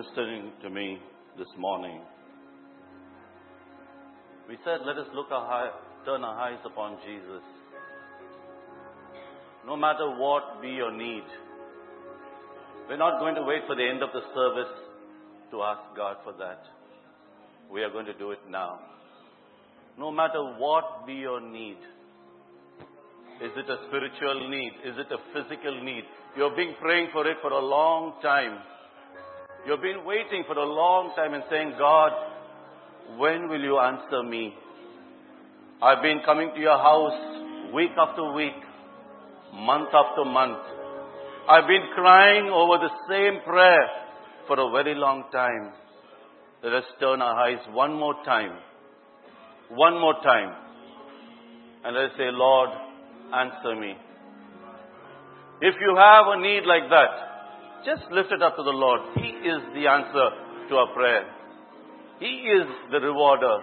ministering to me this morning. We said, let us look our high, turn our eyes upon Jesus. No matter what be your need, we're not going to wait for the end of the service to ask God for that. We are going to do it now. No matter what be your need, is it a spiritual need? Is it a physical need? You've been praying for it for a long time. You've been waiting for a long time and saying, God, when will you answer me? I've been coming to your house week after week, month after month. I've been crying over the same prayer for a very long time. Let us turn our eyes one more time. One more time. And let us say, Lord, answer me. If you have a need like that, just lift it up to the Lord. He is the answer to our prayer. He is the rewarder.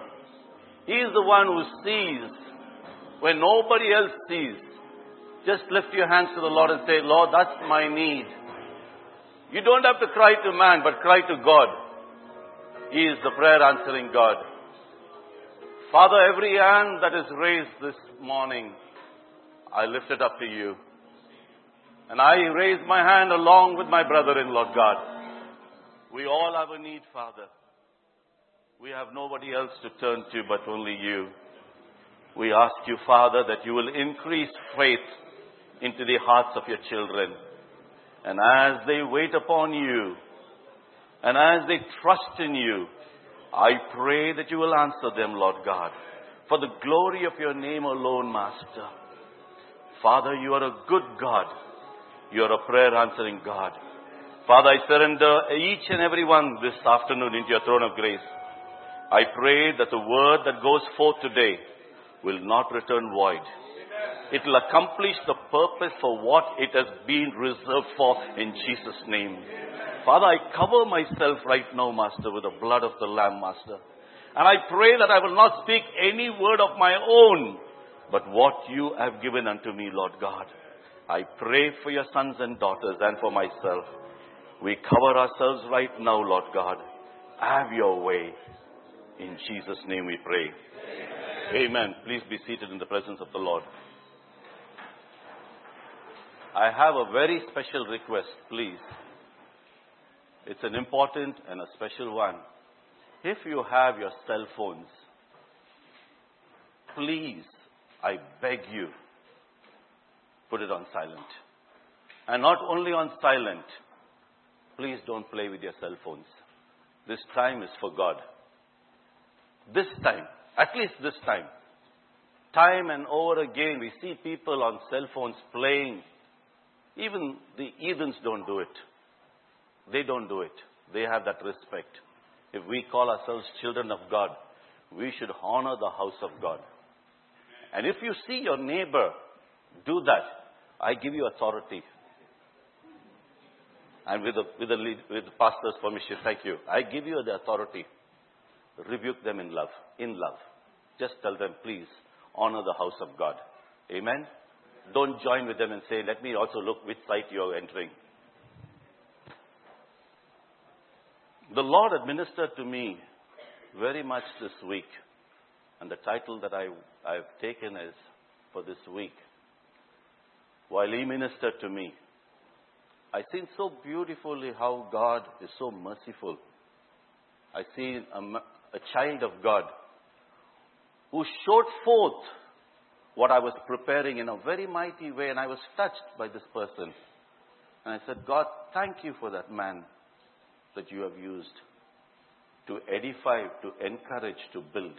He is the one who sees when nobody else sees. Just lift your hands to the Lord and say, Lord, that's my need. You don't have to cry to man, but cry to God. He is the prayer answering God. Father, every hand that is raised this morning, I lift it up to you. And I raise my hand along with my brother-in, Lord God. We all have a need, Father. We have nobody else to turn to but only you. We ask you, Father, that you will increase faith into the hearts of your children. And as they wait upon you, and as they trust in you, I pray that you will answer them, Lord God, for the glory of your name alone, Master. Father, you are a good God. You are a prayer answering God. Father, I surrender each and every one this afternoon into your throne of grace. I pray that the word that goes forth today will not return void. It will accomplish the purpose for what it has been reserved for in Jesus' name. Father, I cover myself right now, Master, with the blood of the Lamb, Master. And I pray that I will not speak any word of my own, but what you have given unto me, Lord God. I pray for your sons and daughters and for myself. We cover ourselves right now, Lord God. Have your way. In Jesus' name we pray. Amen. Amen. Please be seated in the presence of the Lord. I have a very special request, please. It's an important and a special one. If you have your cell phones, please, I beg you, put it on silent. And not only on silent, please don't play with your cell phones. This time is for God. This time, at least this time. Time and over again, we see people on cell phones playing. Even the heathens don't do it. They don't do it. They have that respect. If we call ourselves children of God, we should honor the house of God. And if you see your neighbor do that, I give you authority. And with the, with the, lead, with the pastor's permission, thank you. I give you the authority. Rebuke them in love. In love. Just tell them, please, honor the house of God. Amen? Don't join with them and say, let me also look which site you're entering. The Lord administered to me very much this week. And the title that I, I've taken is for this week. While He ministered to me, I seen so beautifully how God is so merciful. I see a, a child of God who showed forth what I was preparing in a very mighty way, and I was touched by this person. And I said, God, thank you for that man that you have used to edify, to encourage, to build.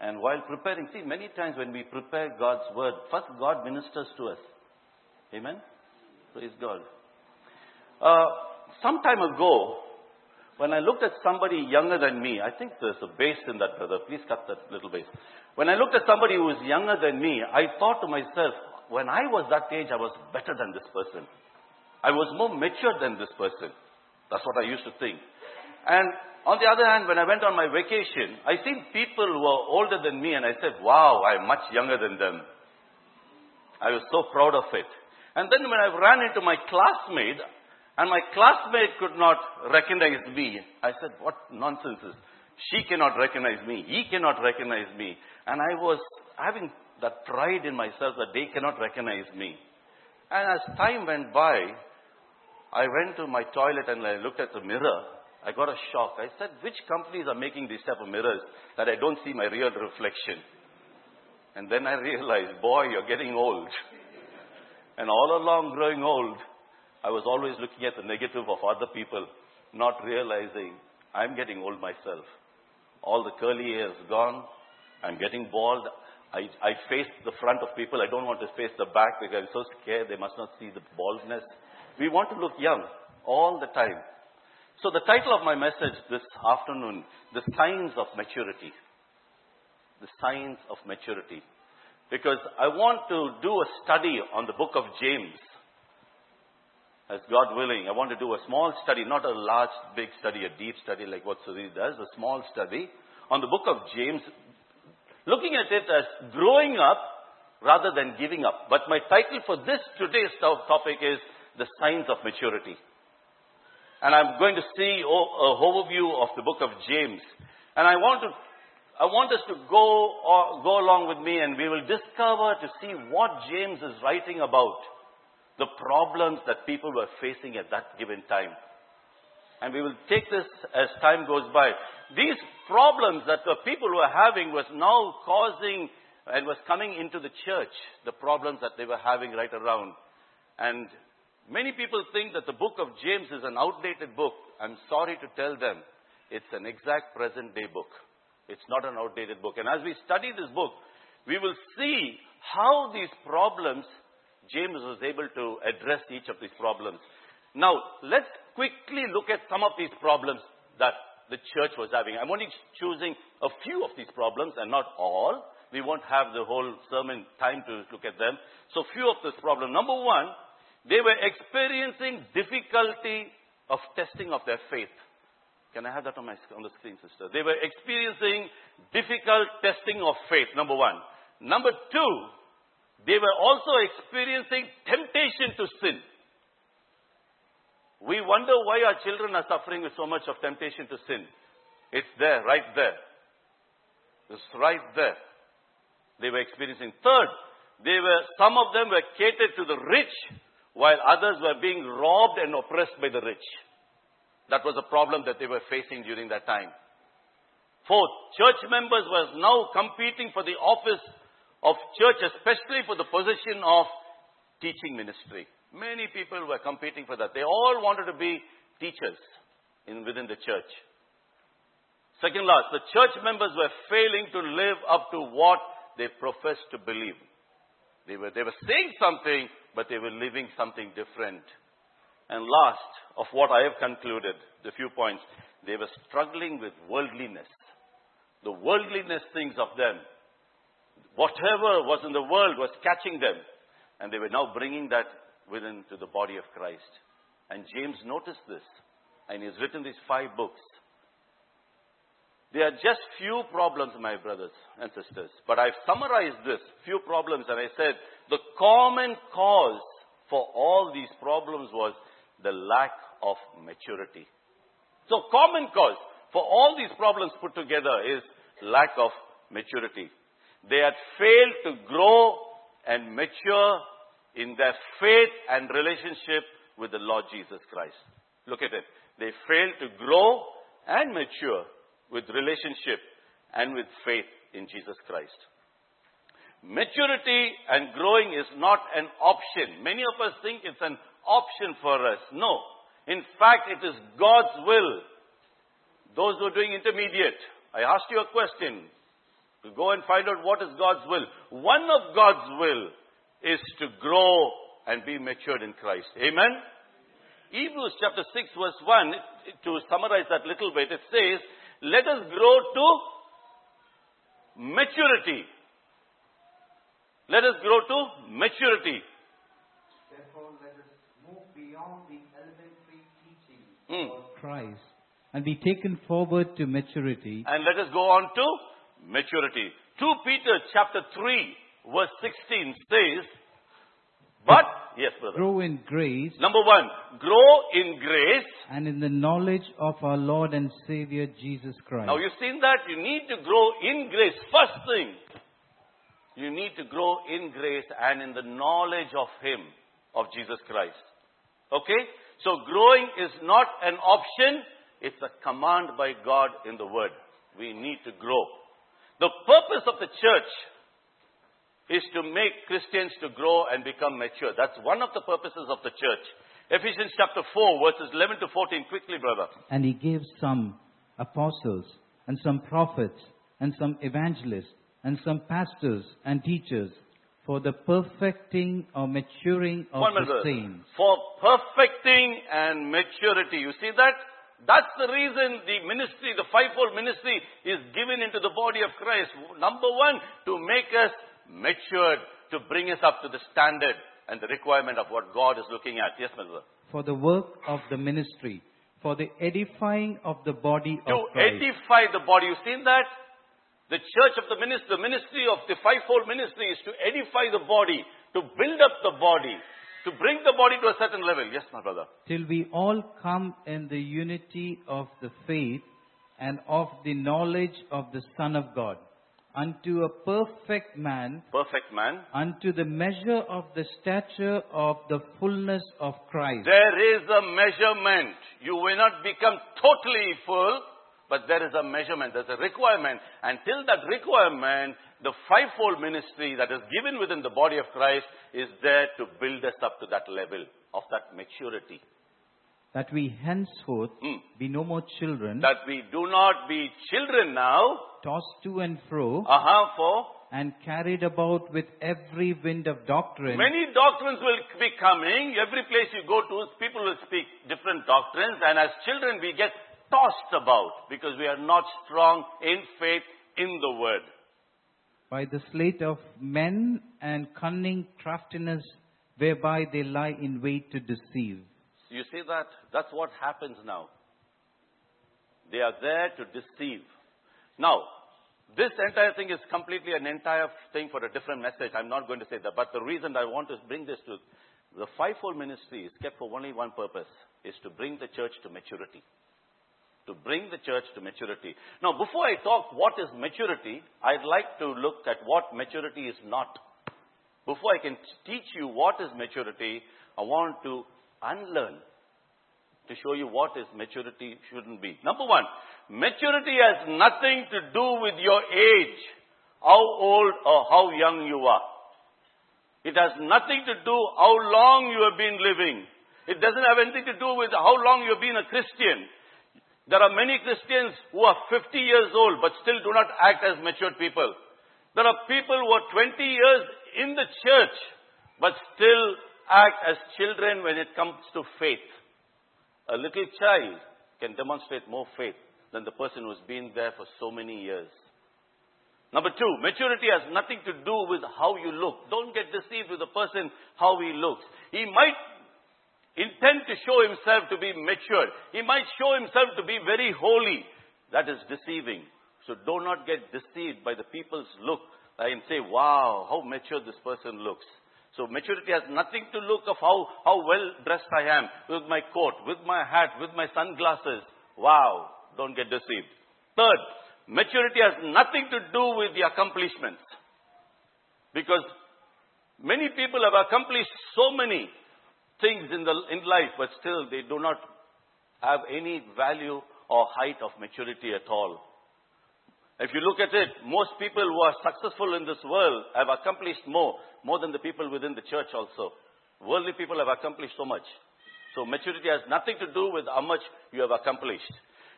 And while preparing, see, many times when we prepare God's word, first God ministers to us. Amen? Praise God. Uh, some time ago, when I looked at somebody younger than me, I think there's a bass in that, brother. Please cut that little bass. When I looked at somebody who was younger than me, I thought to myself, when I was that age, I was better than this person. I was more mature than this person. That's what I used to think. And on the other hand, when I went on my vacation, I seen people who were older than me and I said, wow, I'm much younger than them. I was so proud of it. And then when I ran into my classmate, and my classmate could not recognize me, I said, what nonsense is she cannot recognize me, he cannot recognize me. And I was having that pride in myself that they cannot recognize me. And as time went by, I went to my toilet and I looked at the mirror. I got a shock. I said, which companies are making these type of mirrors that I don't see my real reflection? And then I realized, boy, you're getting old. And all along growing old, I was always looking at the negative of other people, not realizing I'm getting old myself. All the curly hair is gone. I'm getting bald. I, I face the front of people. I don't want to face the back because I'm so scared they must not see the baldness. We want to look young all the time. So the title of my message this afternoon, The Signs of Maturity the signs of maturity. Because I want to do a study on the book of James. As God willing, I want to do a small study, not a large, big study, a deep study like what Suri does, a small study on the book of James, looking at it as growing up rather than giving up. But my title for this today's topic is The Signs of Maturity. And I'm going to see a overview of the book of James. And I want to I want us to go, uh, go along with me and we will discover to see what James is writing about. The problems that people were facing at that given time. And we will take this as time goes by. These problems that the people were having was now causing and was coming into the church. The problems that they were having right around. And many people think that the book of James is an outdated book. I'm sorry to tell them. It's an exact present day book. It's not an outdated book. And as we study this book, we will see how these problems, James was able to address each of these problems. Now, let's quickly look at some of these problems that the church was having. I'm only choosing a few of these problems and not all. We won't have the whole sermon time to look at them. So few of this problem. Number one, they were experiencing difficulty of testing of their faith. Can I have that on, my, on the screen, sister? They were experiencing difficult testing of faith, number one. Number two, they were also experiencing temptation to sin. We wonder why our children are suffering with so much of temptation to sin. It's there, right there. It's right there. They were experiencing. Third, they were, some of them were catered to the rich, while others were being robbed and oppressed by the rich. That was a problem that they were facing during that time. Fourth, church members were now competing for the office of church, especially for the position of teaching ministry. Many people were competing for that. They all wanted to be teachers in, within the church. Second last, the church members were failing to live up to what they professed to believe. They were, they were saying something, but they were living something different. And last of what I have concluded, the few points, they were struggling with worldliness. The worldliness things of them. Whatever was in the world was catching them. And they were now bringing that within to the body of Christ. And James noticed this. And he's written these five books. There are just few problems, my brothers and sisters. But I've summarized this, few problems, and I said the common cause for all these problems was the lack of maturity. So common cause for all these problems put together is lack of maturity. They had failed to grow and mature in their faith and relationship with the Lord Jesus Christ. Look at it. They failed to grow and mature with relationship and with faith in Jesus Christ. Maturity and growing is not an option. Many of us think it's an option for us. No. In fact, it is God's will. Those who are doing intermediate, I asked you a question. To go and find out what is God's will. One of God's will is to grow and be matured in Christ. Amen? Hebrews chapter 6 verse 1, to summarize that little bit, it says, let us grow to maturity. Let us grow to maturity. Therefore, let us move beyond the elementary teaching Hmm. of Christ and be taken forward to maturity, And let us go on to maturity. 2 Peter chapter 3 verse 16 says, but, yes brother. grow in grace Number one, grow in grace. and in the knowledge of our Lord and Savior Jesus Christ. Now you've seen that you need to grow in grace. First thing, you need to grow in grace and in the knowledge of Him, of Jesus Christ. Okay? So growing is not an option, it's a command by God in the Word. We need to grow. The purpose of the church is to make Christians to grow and become mature. That's one of the purposes of the church. Ephesians chapter 4 verses 11 to 14. Quickly, brother. And he gave some apostles, and some prophets, and some evangelists, and some pastors and teachers for the perfecting or maturing of One the saints. For perfecting and maturity. You see that? That's the reason the ministry, the fivefold ministry is given into the body of Christ. Number one, to make us matured, to bring us up to the standard and the requirement of what God is looking at. Yes, brother. for the work of the ministry, for the edifying of the body To of Christ. edify the body. You've seen that? The church of the ministry, the ministry of the fivefold ministry is to edify the body, to build up the body, to bring the body to a certain level. Yes, my brother. till we all come in the unity of the faith and of the knowledge of the Son of God, unto a perfect man, Perfect man. unto the measure of the stature of the fullness of Christ. There is a measurement. You will not become totally full, but there is a measurement. There's a requirement. Until that requirement, the fivefold ministry that is given within the body of Christ is there to build us up to that level of that maturity. That we henceforth Hmm. be no more children, That we do not be children now, tossed to and fro, uh-huh, for and carried about with every wind of doctrine, many doctrines will be coming. Every place you go to, people will speak different doctrines, and as children we get tossed about because we are not strong in faith in the word. by the sleight of men and cunning craftiness, whereby they lie in wait to deceive. You see that? That's what happens now. They are there to deceive. Now, this entire thing is completely an entire thing for a different message. I'm not going to say that. But the reason I want to bring this to the fivefold ministry is kept for only one purpose, is to bring the church to maturity. To bring the church to maturity. Now, before I talk what is maturity, I'd like to look at what maturity is not. Before I can teach you what is maturity, I want to unlearn to show you what is maturity shouldn't be. Number one, maturity has nothing to do with your age, how old or how young you are. It has nothing to do how long you have been living. It doesn't have anything to do with how long you've been a Christian. There are many Christians who are 50 years old but still do not act as matured people. There are people who are 20 years in the church but still act as children when it comes to faith. A little child can demonstrate more faith than the person who's been there for so many years. Number two, maturity has nothing to do with how you look. Don't get deceived with the person, how he looks. He might intend to show himself to be mature. He might show himself to be very holy. That is deceiving. So do not get deceived by the people's look and say, wow, how mature this person looks. So maturity has nothing to look of how, how well dressed I am with my coat, with my hat, with my sunglasses. Wow, don't get deceived. Third, maturity has nothing to do with the accomplishments. Because many people have accomplished so many things in, the, in life, but still they do not have any value or height of maturity at all. If you look at it, most people who are successful in this world have accomplished more, more than the people within the church also. Worldly people have accomplished so much. So maturity has nothing to do with how much you have accomplished.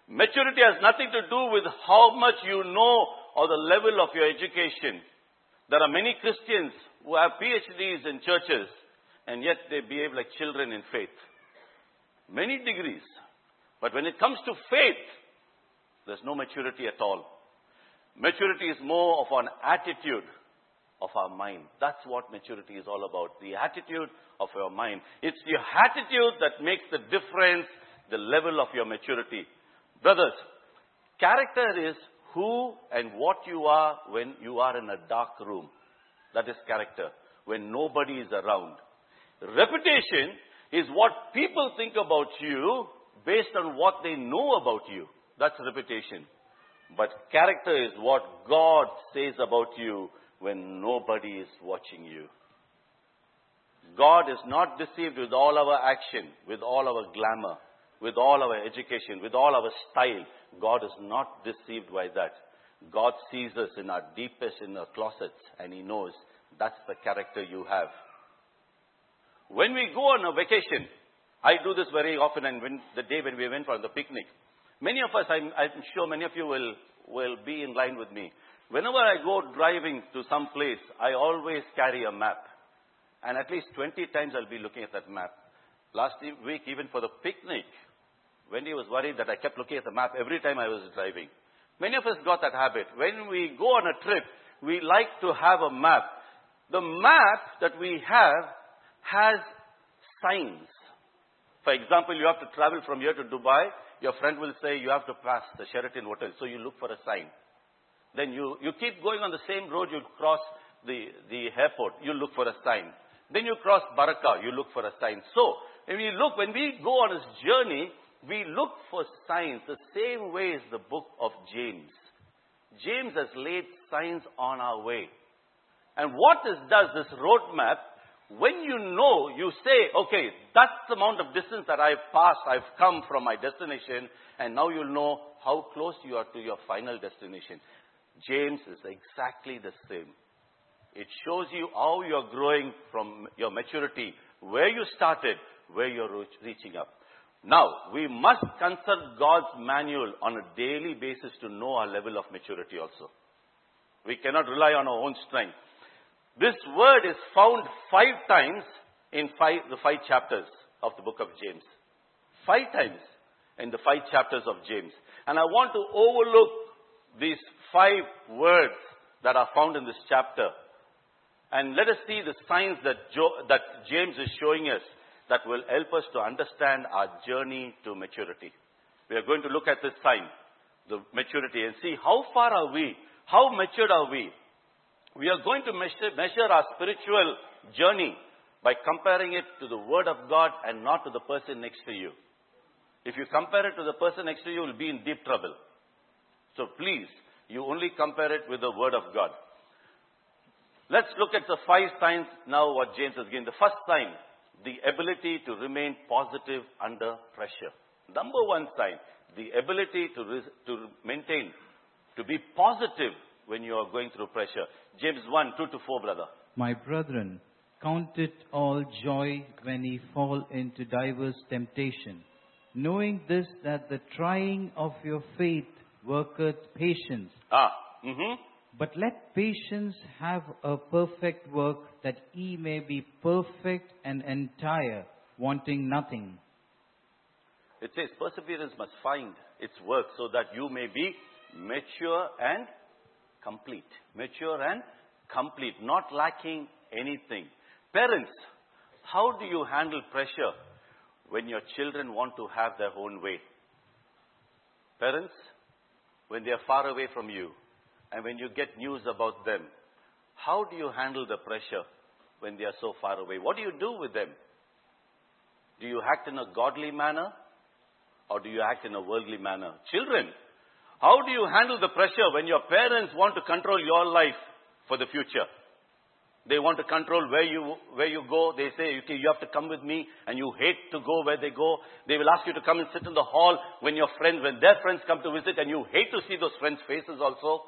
Maturity has nothing to do with how much you know or the level of your education. There are many Christians who have PhDs in churches and yet they behave like children in faith. many degrees. But when it comes to faith, there's no maturity at all. Maturity is more of an attitude of our mind. That's what maturity is all about. The attitude of your mind. It's your attitude that makes the difference, the level of your maturity. Brothers, character is who and what you are when you are in a dark room. That is character. When nobody is around. Reputation is what people think about you based on what they know about you. That's reputation. But character is what God says about you when nobody is watching you. God is not deceived with all our action, with all our glamour, with all our education, with all our style. God is not deceived by that. God sees us in our deepest inner closets and He knows that's the character you have. When we go on a vacation, I do this very often and when, the day when we went for the picnic, many of us, I'm, I'm sure many of you will, will be in line with me. Whenever I go driving to some place, I always carry a map. And at least 20 times I'll be looking at that map. Last week, even for the picnic, Wendy was worried that I kept looking at the map every time I was driving. Many of us got that habit. When we go on a trip, we like to have a map. The map that we have has signs. For example, you have to travel from here to Dubai. Your friend will say you have to pass the Sheraton Hotel. So you look for a sign. Then you, you keep going on the same road, you cross the, the airport, you look for a sign. Then you cross Baraka, you look for a sign. So, when we look, when we go on this journey, we look for signs the same way as the book of James. James has laid signs on our way. And what does, this roadmap, when you know, you say, okay, that's the amount of distance that I've passed, I've come from my destination, and now you'll know how close you are to your final destination. James is exactly the same. It shows you how you're growing from your maturity, where you started, where you're reaching up. Now, we must consult God's manual on a daily basis to know our level of maturity also. We cannot rely on our own strength. This word is found five times in five, the five chapters of the book of James. Five times in the five chapters of James. And I want to overlook these five words that are found in this chapter. And let us see the signs that, jo- that James is showing us that will help us to understand our journey to maturity. We are going to look at this sign, the maturity, and see how far are we? How matured are we? We are going to measure, measure our spiritual journey by comparing it to the Word of God and not to the person next to you. If you compare it to the person next to you, you'll be in deep trouble. So please, you only compare it with the Word of God. Let's look at the five signs now what James has given. The first sign, the ability to remain positive under pressure. Number one sign, the ability to, to maintain, to be positive when you are going through pressure. James 1, 2 to 4, brother. My brethren, count it all joy when ye fall into diverse temptation, knowing this that the trying of your faith worketh patience. Ah, mm-hmm. But let patience have a perfect work, that ye may be perfect and entire, wanting nothing. It says perseverance must find its work so that you may be mature and complete. Mature and complete, not lacking anything. Parents, how do you handle pressure when your children want to have their own way? Parents, when they are far away from you and when you get news about them, how do you handle the pressure when they are so far away? What do you do with them? Do you act in a godly manner or do you act in a worldly manner? Children, how do you handle the pressure when your parents want to control your life for the future? They want to control where you, where you go. They say, okay, you have to come with me and you hate to go where they go. They will ask you to come and sit in the hall when your friends, when their friends come to visit and you hate to see those friends' faces also.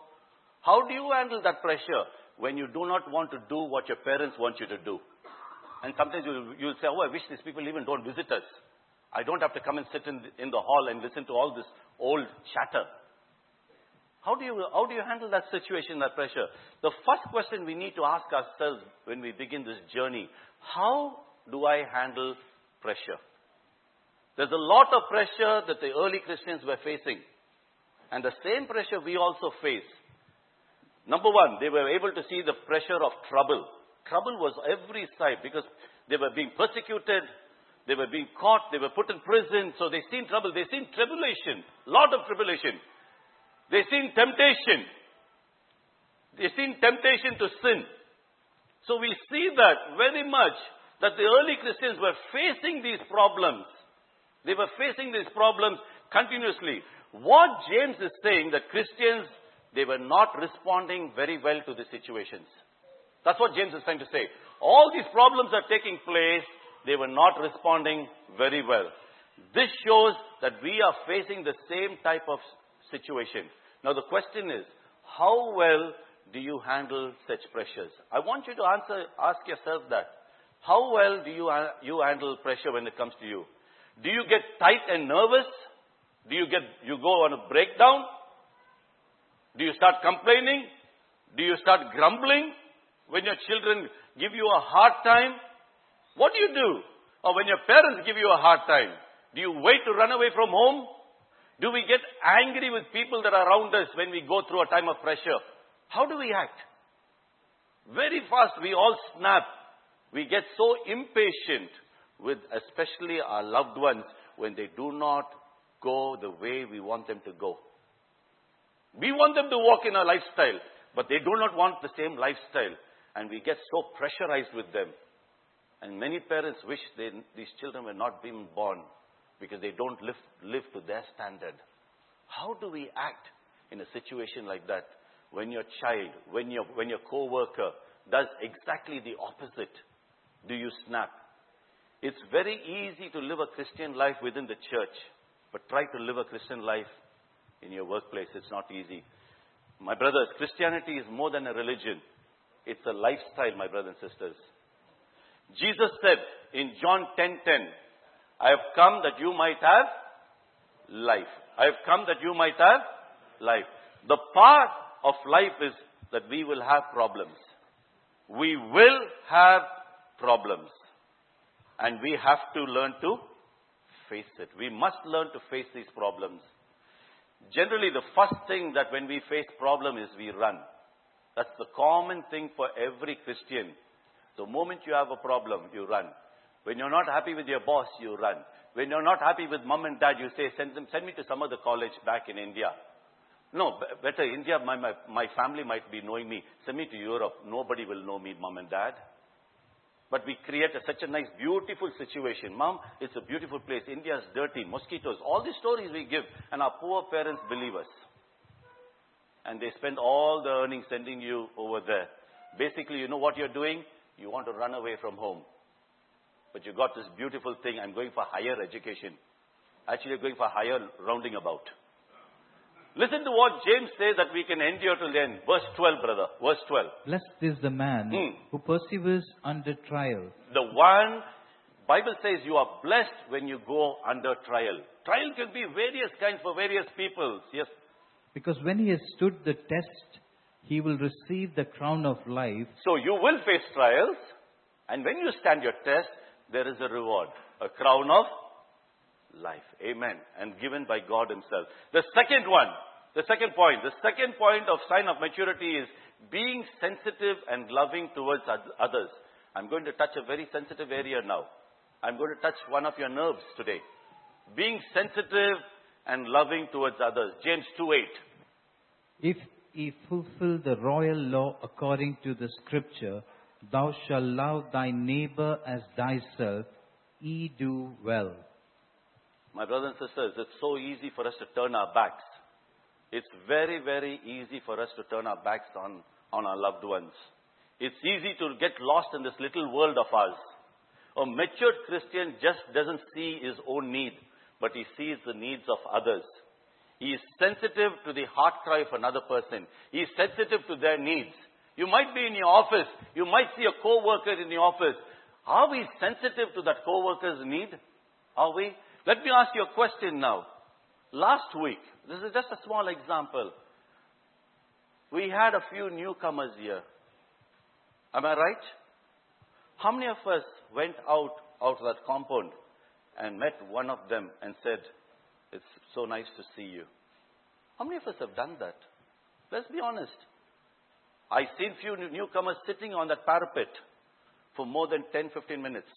How do you handle that pressure when you do not want to do what your parents want you to do? And sometimes you'll, you'll say, oh, I wish these people even don't visit us. I don't have to come and sit in the, in the hall and listen to all this old chatter. How do, you, how do you handle that situation, that pressure? The first question we need to ask ourselves when we begin this journey, how do I handle pressure? There's a lot of pressure that the early Christians were facing. And the same pressure we also face. Number one, they were able to see the pressure of trouble. Trouble was every side because they were being persecuted, they were being caught, they were put in prison, so they seen trouble, they seen tribulation, lot of tribulation. They seen temptation. They seen temptation to sin. So we see that very much that the early Christians were facing these problems. They were facing these problems continuously. What James is saying that Christians, they were not responding very well to the situations. That's what James is trying to say. All these problems are taking place, they were not responding very well. This shows that we are facing the same type of situation. Now the question is, how well do you handle such pressures? I want you to answer, ask yourself that. How well do you, you handle pressure when it comes to you? Do you get tight and nervous? Do you get, you go on a breakdown? Do you start complaining? Do you start grumbling? When your children give you a hard time? What do you do? Or when your parents give you a hard time? Do you wait to run away from home? Do we get angry with people that are around us when we go through a time of pressure? How do we act? Very fast we all snap. We get so impatient with especially our loved ones when they do not go the way we want them to go. We want them to walk in our lifestyle, but they do not want the same lifestyle. And we get so pressurized with them. And many parents wish they, these children were not being born because they don't live, live to their standard. How do we act in a situation like that when your child, when your, when your co-worker does exactly the opposite? Do you snap? It's very easy to live a Christian life within the church, but try to live a Christian life in your workplace. It's not easy. My brothers, Christianity is more than a religion. It's a lifestyle, my brothers and sisters. Jesus said in John 10:10, I have come that you might have life. I have come that you might have life. The part of life is that we will have problems. We will have problems. And we have to learn to face it. We must learn to face these problems. Generally, the first thing that when we face problem is we run. That's the common thing for every Christian. The moment you have a problem, you run. When you're not happy with your boss, you run. When you're not happy with mom and dad, you say, send them, send me to some other college back in India. No, better India, my, my, my family might be knowing me. Send me to Europe. Nobody will know me, mom and dad. But we create a, such a nice, beautiful situation. Mom, it's a beautiful place. India's dirty, mosquitoes, all these stories we give, and our poor parents believe us. And they spend all the earnings sending you over there. Basically, you know what you're doing? You want to run away from home. But you got this beautiful thing, I'm going for higher education. Actually, you're going for higher rounding about. Listen to what James says that we can endure to the end. Verse 12, brother. Verse 12. Blessed is the man Hmm. who perseveres under trial. The one, Bible says you are blessed when you go under trial. Trial can be various kinds for various people. Yes. Because when he has stood the test, he will receive the crown of life So you will face trials. And when you stand your test, there is a reward. A crown of life. Amen. And given by God himself. The second one, the second point, the second point of sign of maturity is being sensitive and loving towards others. I'm going to touch a very sensitive area now. I'm going to touch one of your nerves today. Being sensitive and loving towards others. James 2 8. If ye fulfill the royal law according to the scripture, thou shalt love thy neighbor as thyself, ye do well. My brothers and sisters, it's so easy for us to turn our backs. It's very, very easy for us to turn our backs on, on our loved ones. It's easy to get lost in this little world of ours. A matured Christian just doesn't see his own need, but he sees the needs of others. He is sensitive to the heart cry of another person. He is sensitive to their needs. You might be in your office. You might see a co-worker in the office. Are we sensitive to that co-worker's need? Are we? Let me ask you a question now. Last week, this is just a small example. We had a few newcomers here. Am I right? How many of us went out out of that compound and met one of them and said, It's so nice to see you. How many of us have done that? Let's be honest. I've seen few newcomers sitting on that parapet for more than 10, 15 minutes.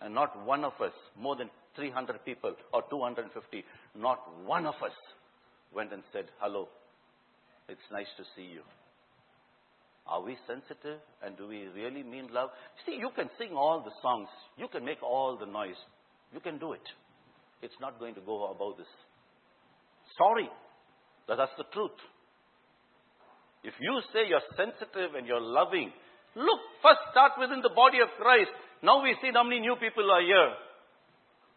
And not one of us, more than 300 people or 250, not one of us went and said, Hello, it's nice to see you. Are we sensitive and do we really mean love? See, you can sing all the songs, you can make all the noise, you can do it. It's not going to go above this. Sorry, but that's the truth. If you say you're sensitive and you're loving, look, first start within the body of Christ. Now we see how many new people are here.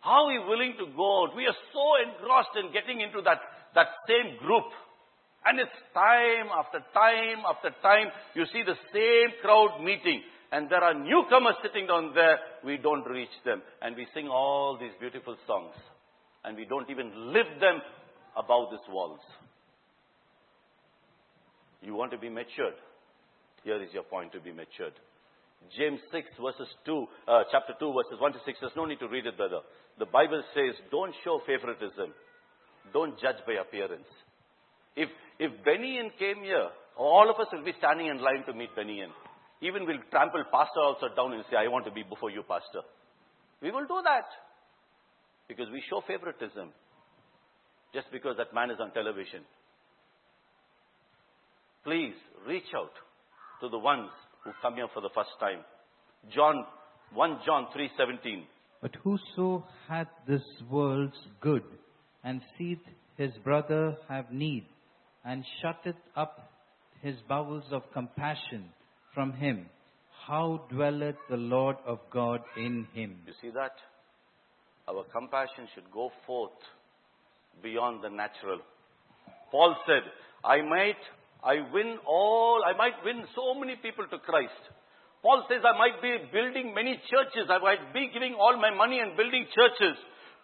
How are we willing to go out? We are so engrossed in getting into that, that same group. And it's time after time after time, you see the same crowd meeting. And there are newcomers sitting down there, we don't reach them. And we sing all these beautiful songs. And we don't even live them above these walls. You want to be matured? Here is your point to be matured. James 6 verses 2, uh, chapter 2 verses 1 to 6. There's no need to read it, brother. The Bible says, don't show favoritism. Don't judge by appearance. If, if Benny Hinn came here, all of us will be standing in line to meet Benny Hinn. Even we'll trample pastor also down and say, I want to be before you, pastor. We will do that. Because we show favoritism. Just because that man is on television. Please reach out to the ones who come here for the first time. John 1 John 3:17. But whoso hath this world's good, and seeth his brother have need, and shutteth up his bowels of compassion from him, how dwelleth the Lord of God in him? You see that? Our compassion should go forth beyond the natural. Paul said, I might, I win all, I might win so many people to Christ. Paul says, I might be building many churches. I might be giving all my money and building churches.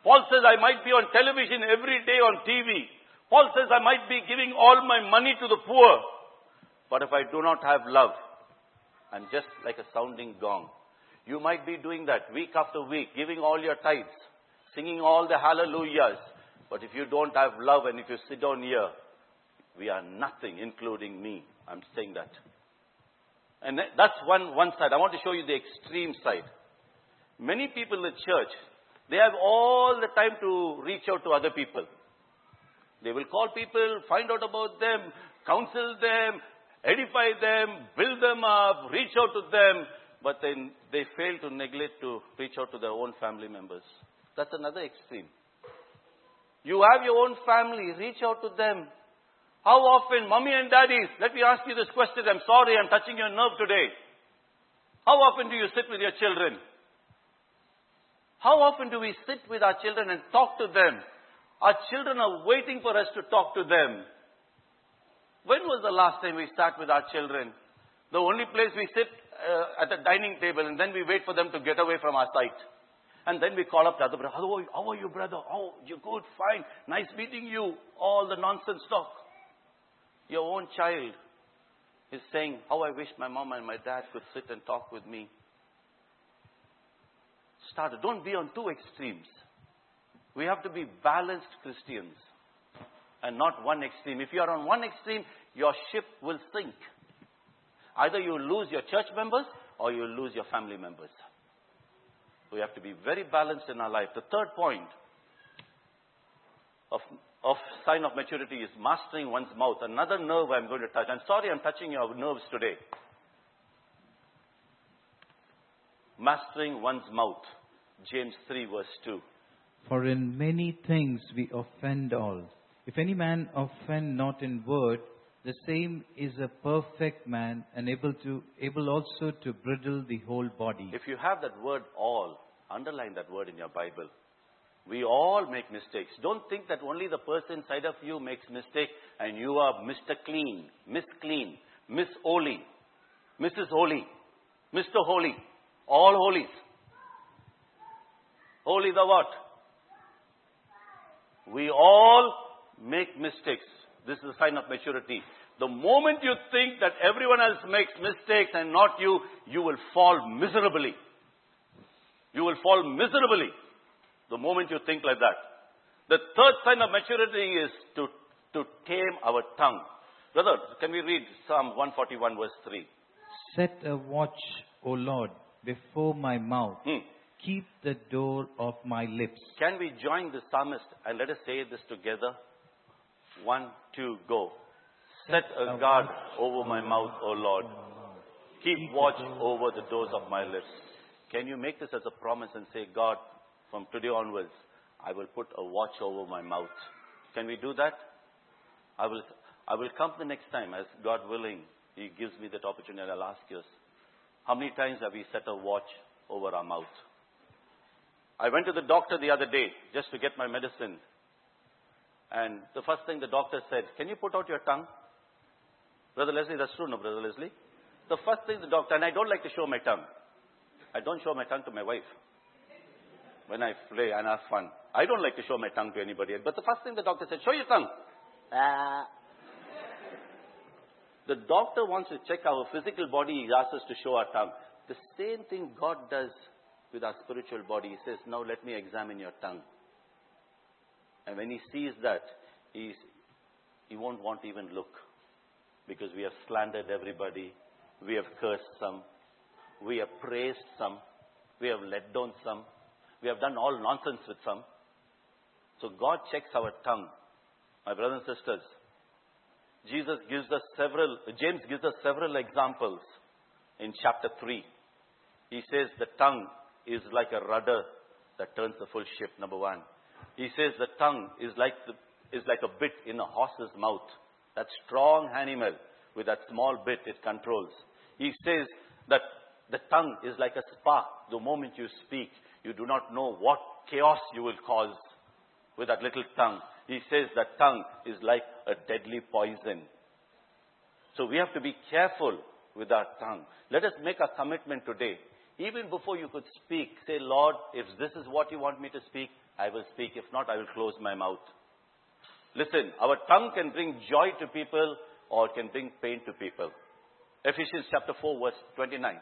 Paul says, I might be on television every day on TV. Paul says, I might be giving all my money to the poor. But if I do not have love, I'm just like a sounding gong, you might be doing that week after week, giving all your tithes, singing all the hallelujahs. But if you don't have love and if you sit down here, we are nothing, including me. I'm saying that. And that's one, one side. I want to show you the extreme side. Many people in the church, they have all the time to reach out to other people. They will call people, find out about them, counsel them, edify them, build them up, reach out to them, but then they fail to neglect to reach out to their own family members. That's another extreme. You have your own family, reach out to them. How often, mommy and daddies, let me ask you this question. I'm sorry, I'm touching your nerve today. How often do you sit with your children? How often do we sit with our children and talk to them? Our children are waiting for us to talk to them. When was the last time we sat with our children? The only place we sit uh, at the dining table and then we wait for them to get away from our sight. And then we call up the other brother. How are you, how are you brother? Oh, you're good, fine. Nice meeting you. All the nonsense talk. Your own child is saying, how I wish my mom and my dad could sit and talk with me. Start. Don't be on two extremes. We have to be balanced Christians and not one extreme. If you are on one extreme, your ship will sink. Either you lose your church members or you lose your family members. We have to be very balanced in our life. The third point of, of sign of maturity is mastering one's mouth. Another nerve I'm going to touch. I'm sorry I'm touching your nerves today. Mastering one's mouth. James 3 verse 2. For in many things we offend all. If any man offend not in word, the same is a perfect man and able to able also to bridle the whole body. If you have that word all, underline that word in your Bible. We all make mistakes. Don't think that only the person inside of you makes mistake and you are Mr. Clean, Miss Clean, Miss Holy, Mrs. Holy, Mr. Holy, all holies. Holy the what? We all make mistakes. This is a sign of maturity. The moment you think that everyone else makes mistakes and not you, you will fall miserably. You will fall miserably. The moment you think like that. The third sign of maturity is to, to tame our tongue. Brother, can we read Psalm 141 verse 3? Set a watch, O Lord, before my mouth. Hmm. Keep the door of my lips. Can we join the psalmist and let us say this together? One, two, go. Set a guard over my mouth, O Lord. Keep watch over the doors of my lips. Can you make this as a promise and say, God, from today onwards, I will put a watch over my mouth. Can we do that? I will, I will come the next time, as God willing, He gives me that opportunity. I'll ask you, how many times have we set a watch over our mouth? I went to the doctor the other day just to get my medicine. And the first thing the doctor said, Can you put out your tongue? Brother Leslie, that's true, no, Brother Leslie? The first thing the doctor, and I don't like to show my tongue. I don't show my tongue to my wife when I play and have fun. I don't like to show my tongue to anybody. But the first thing the doctor said, Show your tongue. Ah. The doctor wants to check our physical body, he asks us to show our tongue. The same thing God does with our spiritual body. He says, Now let me examine your tongue. And when he sees that, he's, he won't want to even look. Because we have slandered everybody, we have cursed some, we have praised some, we have let down some, we have done all nonsense with some. So God checks our tongue. My brothers and sisters, Jesus gives us several, James gives us several examples in chapter 3. He says the tongue is like a rudder that turns the full ship, number one. He says the tongue is like, the, is like a bit in a horse's mouth. That strong animal with that small bit it controls. He says that the tongue is like a spark. The moment you speak, you do not know what chaos you will cause with that little tongue. He says that tongue is like a deadly poison. So we have to be careful with our tongue. Let us make a commitment today. Even before you could speak, say, Lord, if this is what you want me to speak, I will speak. If not, I will close my mouth. Listen, our tongue can bring joy to people or it can bring pain to people. Ephesians chapter 4 verse 29.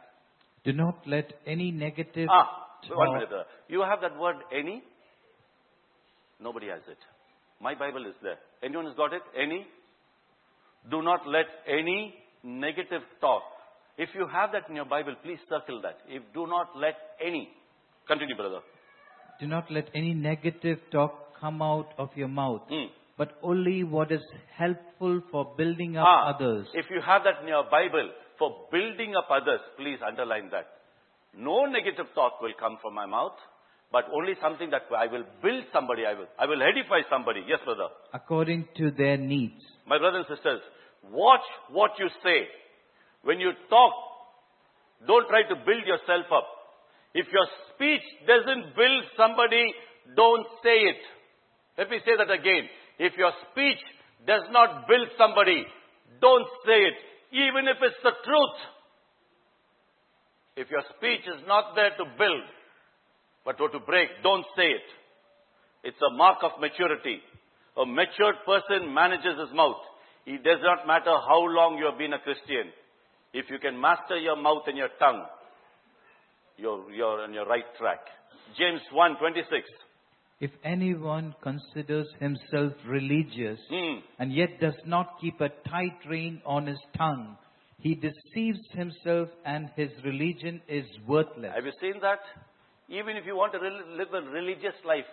Do not let any negative Ah, one minute. brother. You have that word any? Nobody has it. My Bible is there. Anyone has got it? Any? Do not let any negative talk. If you have that in your Bible, please circle that. If do not let any. Continue, brother. Do not let any negative talk come out of your mouth, Hmm. but only what is helpful for building up Ah, others. If you have that in your Bible for building up others, please underline that. No negative talk will come from my mouth, but only something that I will build somebody, I will, I will edify somebody. Yes, brother. according to their needs. My brothers and sisters, watch what you say. When you talk, don't try to build yourself up. If your speech doesn't build somebody, don't say it. Let me say that again. If your speech does not build somebody, don't say it, even if it's the truth. If your speech is not there to build, but to break, don't say it. It's a mark of maturity. A matured person manages his mouth. It does not matter how long you have been a Christian. If you can master your mouth and your tongue, you're, you're on your right track. James 1, 26. If anyone considers himself religious Hmm. and yet does not keep a tight rein on his tongue, he deceives himself and his religion is worthless. Have you seen that? Even if you want to live a religious life,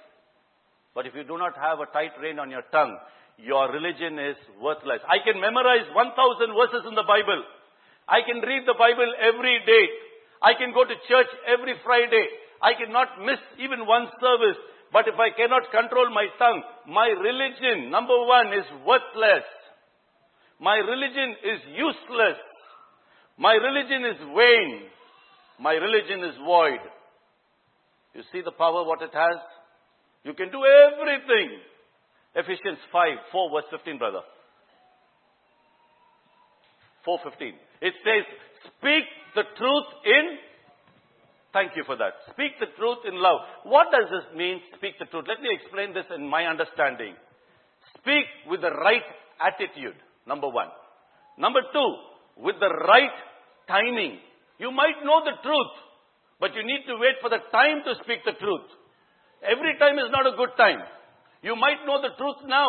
but if you do not have a tight rein on your tongue, your religion is worthless. I can memorize 1000 verses in the Bible. I can read the Bible every day. I can go to church every Friday. I cannot miss even one service. But if I cannot control my tongue, my religion, number one, is worthless. My religion is useless. My religion is vain. My religion is void. You see the power what it has? You can do everything. Ephesians 5, 4 verse 15, brother. 4.15. It says, speak the truth in, thank you for that. Speak the truth in love. What does this mean, speak the truth? Let me explain this in my understanding. Speak with the right attitude, number one. Number two, with the right timing. You might know the truth, but you need to wait for the time to speak the truth. Every time is not a good time. You might know the truth now.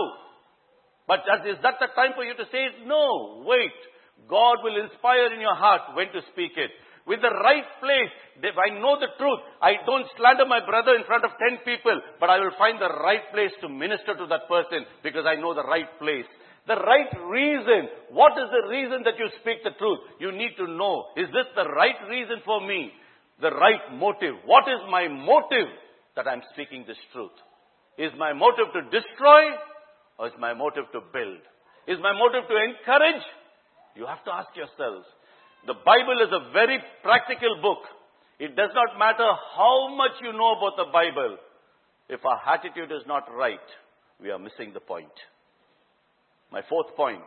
But is that the time for you to say it? No. Wait. God will inspire in your heart when to speak it. With the right place, if I know the truth, I don't slander my brother in front of ten people, but I will find the right place to minister to that person because I know the right place. The right reason. What is the reason that you speak the truth? You need to know. Is this the right reason for me? The right motive. What is my motive that I'm speaking this truth? Is my motive to destroy or is my motive to build? Is my motive to encourage? You have to ask yourselves. The Bible is a very practical book. It does not matter how much you know about the Bible. If our attitude is not right, we are missing the point. My fourth point.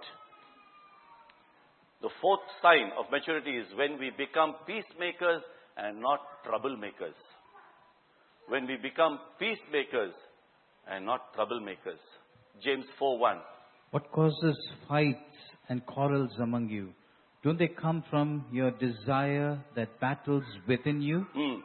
The fourth sign of maturity is when we become peacemakers and not troublemakers. When we become peacemakers and not troublemakers. James 4:1. What causes fights and quarrels among you? Don't they come from your desire that battles within you? Hmm.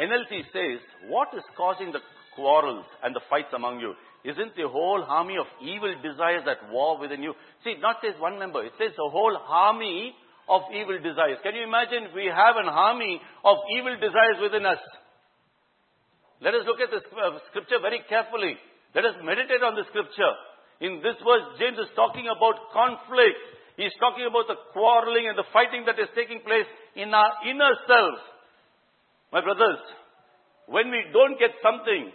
NLT says, what is causing the quarrels and the fights among you? Isn't the whole army of evil desires at war within you? See, not says one member. It says the whole army of evil desires. Can you imagine we have an army of evil desires within us? Let us look at the uh, scripture very carefully. Let us meditate on the scripture. In this verse, James is talking about conflict. He's talking about the quarreling and the fighting that is taking place in our inner selves. My brothers, when we don't get something,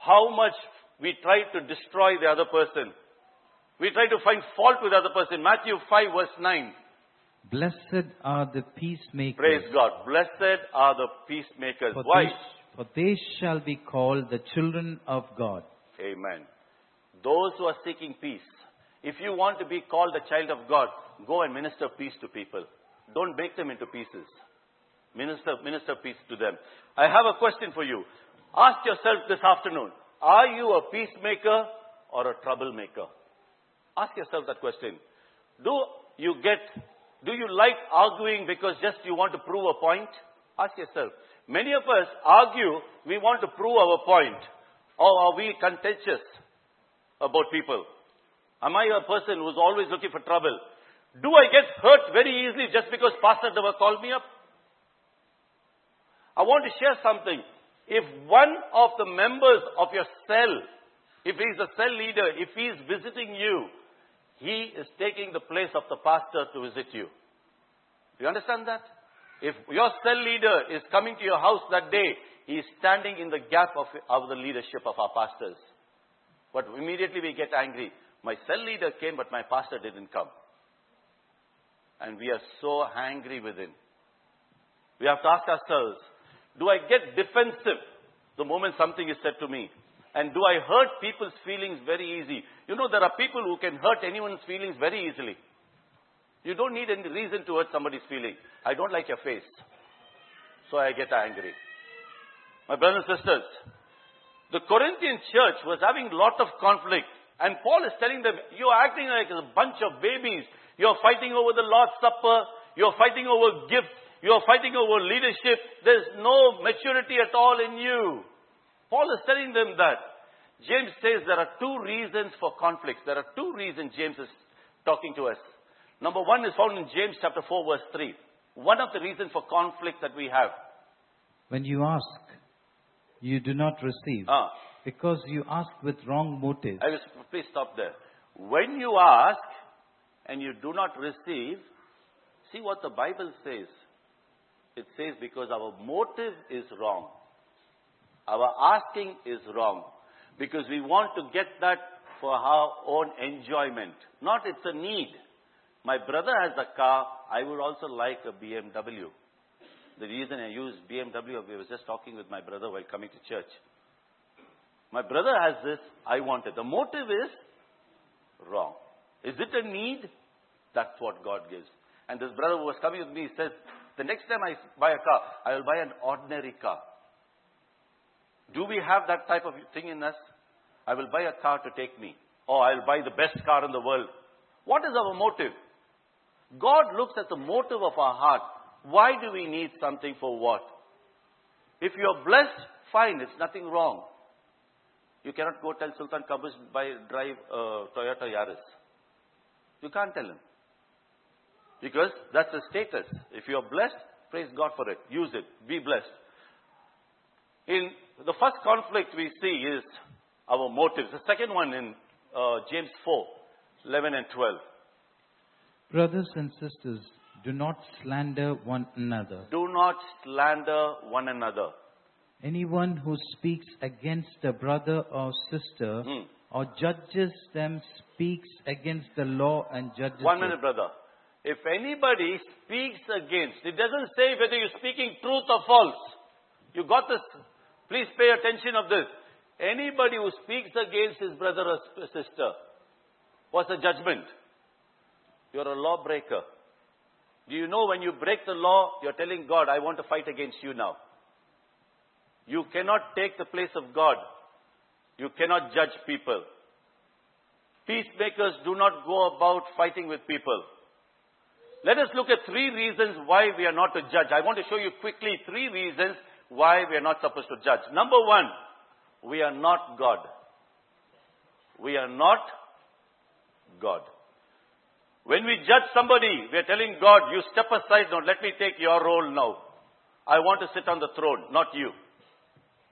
how much we try to destroy the other person. We try to find fault with the other person. Matthew 5 verse 9. Blessed are the peacemakers. Praise God. Blessed are the peacemakers. For Why? they, for they shall be called the children of God. Amen. Those who are seeking peace. If you want to be called a child of God, go and minister peace to people. Don't break them into pieces. Minister, minister peace to them. I have a question for you. Ask yourself this afternoon, are you a peacemaker or a troublemaker? Ask yourself that question. Do you get, do you like arguing because just you want to prove a point? Ask yourself. Many of us argue, we want to prove our point. Or are we contentious about people? Am I a person who's always looking for trouble? Do I get hurt very easily just because pastor never called me up? I want to share something. If one of the members of your cell, if he's a cell leader, if he's visiting you, he is taking the place of the pastor to visit you. Do you understand that? If your cell leader is coming to your house that day, he is standing in the gap of, of the leadership of our pastors. But immediately we get angry. My cell leader came, but my pastor didn't come. And we are so angry with him. We have to ask ourselves, do I get defensive the moment something is said to me? And do I hurt people's feelings very easy? You know, there are people who can hurt anyone's feelings very easily. You don't need any reason to hurt somebody's feeling. I don't like your face. So I get angry. My brothers and sisters, the Corinthian church was having a lot of conflict. And Paul is telling them, you're acting like a bunch of babies. You're fighting over the Lord's Supper. You're fighting over gifts. You're fighting over leadership. There's no maturity at all in you. Paul is telling them that. James says there are two reasons for conflicts. There are two reasons James is talking to us. Number one is found in James chapter 4 verse 3. One of the reasons for conflict that we have. When you ask, you do not receive. Ah, Because you ask with wrong motives. I will, please stop there. When you ask and you do not receive, see what the Bible says. It says because our motive is wrong. Our asking is wrong. Because we want to get that for our own enjoyment. Not it's a need. My brother has a car, I would also like a BMW. The reason I use BMW, I was just talking with my brother while coming to church. My brother has this, I want it. The motive is wrong. Is it a need? That's what God gives. And this brother who was coming with me says, the next time I buy a car, I will buy an ordinary car. Do we have that type of thing in us? I will buy a car to take me. Or I will buy the best car in the world. What is our motive? God looks at the motive of our heart. Why do we need something for what? If you are blessed, fine, it's nothing wrong. You cannot go tell Sultan Qaboos by drive uh, Toyota Yaris. You can't tell him. Because that's a status. If you are blessed, praise God for it. Use it. Be blessed. In the first conflict we see is our motives. The second one in uh, James 4, 11 and 12. Brothers and sisters, do not slander one another. Do not slander one another. Anyone who speaks against a brother or sister Hmm. or judges them speaks against the law and judges One it. minute, brother. If anybody speaks against, it doesn't say whether you're speaking truth or false. You got this? Please pay attention of this. Anybody who speaks against his brother or sister, what's the judgment? You're a lawbreaker. Do you know when you break the law, you're telling God, I want to fight against you now. You cannot take the place of God. You cannot judge people. Peacemakers do not go about fighting with people. Let us look at three reasons why we are not to judge. I want to show you quickly three reasons why we are not supposed to judge. Number one, we are not God. We are not God. When we judge somebody, we are telling God, you step aside now, let me take your role now. I want to sit on the throne, not you.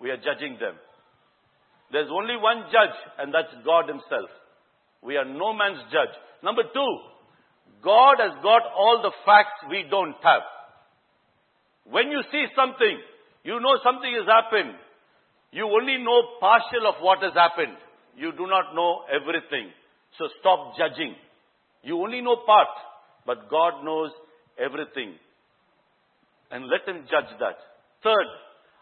We are judging them. There's only one judge, and that's God Himself. We are no man's judge. Number two, God has got all the facts we don't have. When you see something, you know something has happened. You only know partial of what has happened. You do not know everything. So stop judging. You only know part, but God knows everything. And let Him judge that. Third,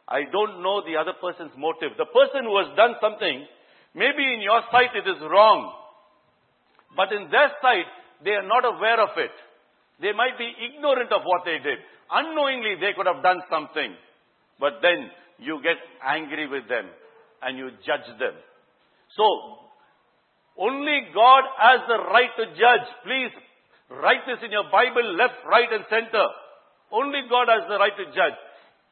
I don't know the other person's motive. The person who has done something, maybe in your sight it is wrong. But in their sight, they are not aware of it. They might be ignorant of what they did. Unknowingly, they could have done something. But then you get angry with them and you judge them. So, only God has the right to judge. Please write this in your Bible, left, right, and center. Only God has the right to judge.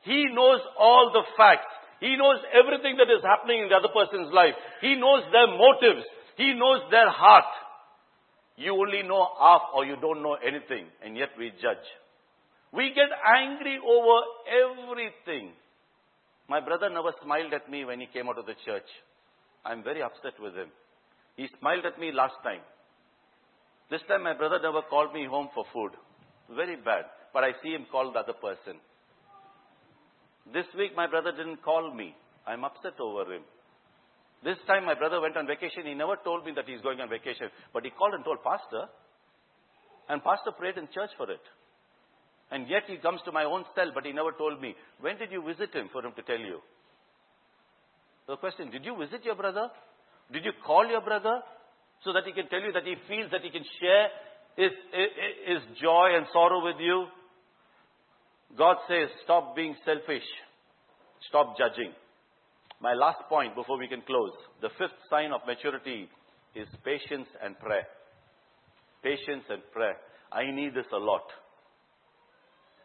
He knows all the facts. He knows everything that is happening in the other person's life. He knows their motives. He knows their heart. You only know half or you don't know anything, and yet we judge. We get angry over everything. My brother never smiled at me when he came out of the church. I'm very upset with him. He smiled at me last time. This time my brother never called me home for food. Very bad. But I see him call the other person. This week my brother didn't call me. I'm upset over him. This time my brother went on vacation. He never told me that he's going on vacation. But he called and told pastor. And pastor prayed in church for it. And yet he comes to my own cell, but he never told me. When did you visit him for him to tell you? The question, did you visit your brother? Did you call your brother? So that he can tell you that he feels that he can share his, his joy and sorrow with you? God says, stop being selfish. Stop judging. My last point before we can close. The fifth sign of maturity is patience and prayer. Patience and prayer. I need this a lot.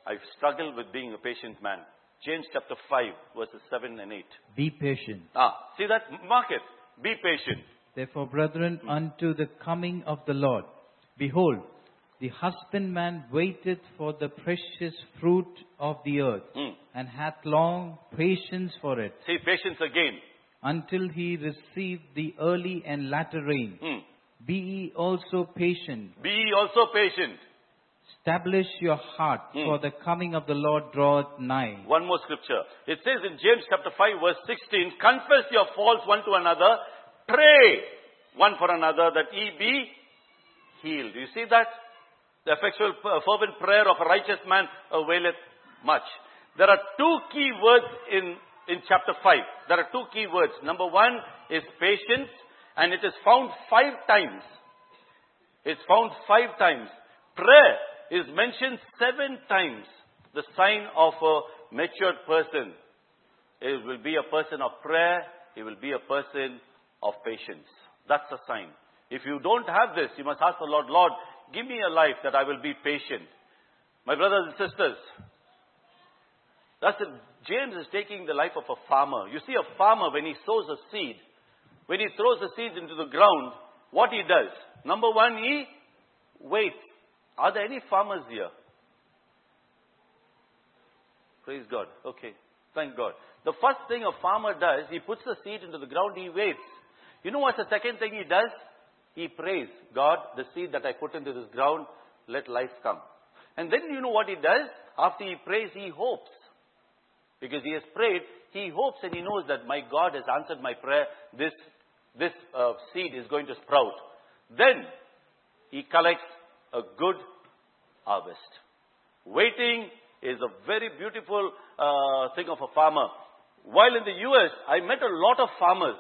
I've struggled with being a patient man. James chapter 5, verses 7 and 8. Be patient. Ah, see that? Mark it. Be patient. Therefore, brethren, unto the coming of the Lord, behold, the husbandman waiteth for the precious fruit of the earth, Hmm. and hath long patience for it, See, patience again. until he receive the early and latter rain. Hmm. Be ye also patient. Be ye also patient. Establish your heart, Hmm. for the coming of the Lord draweth nigh. One more scripture. It says in James chapter 5 verse 16, confess your faults one to another, pray one for another that ye be healed. Do you see that? The effectual fervent prayer of a righteous man availeth much. There are two key words in, in chapter 5. There are two key words. Number one is patience and it is found five times. It's found five times. Prayer is mentioned seven times. The sign of a matured person. It will be a person of prayer. He will be a person of patience. That's a sign. If you don't have this, you must ask the Lord, Lord, give me a life that I will be patient. My brothers and sisters, That's it. James is taking the life of a farmer. You see, a farmer, when he sows a seed, when he throws the seeds into the ground, what he does? Number one, he waits. Are there any farmers here? Praise God. Okay. Thank God. The first thing a farmer does, he puts the seed into the ground, he waits. You know what's the second thing he does? He prays, God, the seed that I put into this ground, let life come. And then you know what he does? After he prays, he hopes. Because he has prayed, he hopes and he knows that my God has answered my prayer. This, this uh, seed is going to sprout. Then he collects a good harvest. Waiting is a very beautiful uh, thing of a farmer. While in the US, I met a lot of farmers.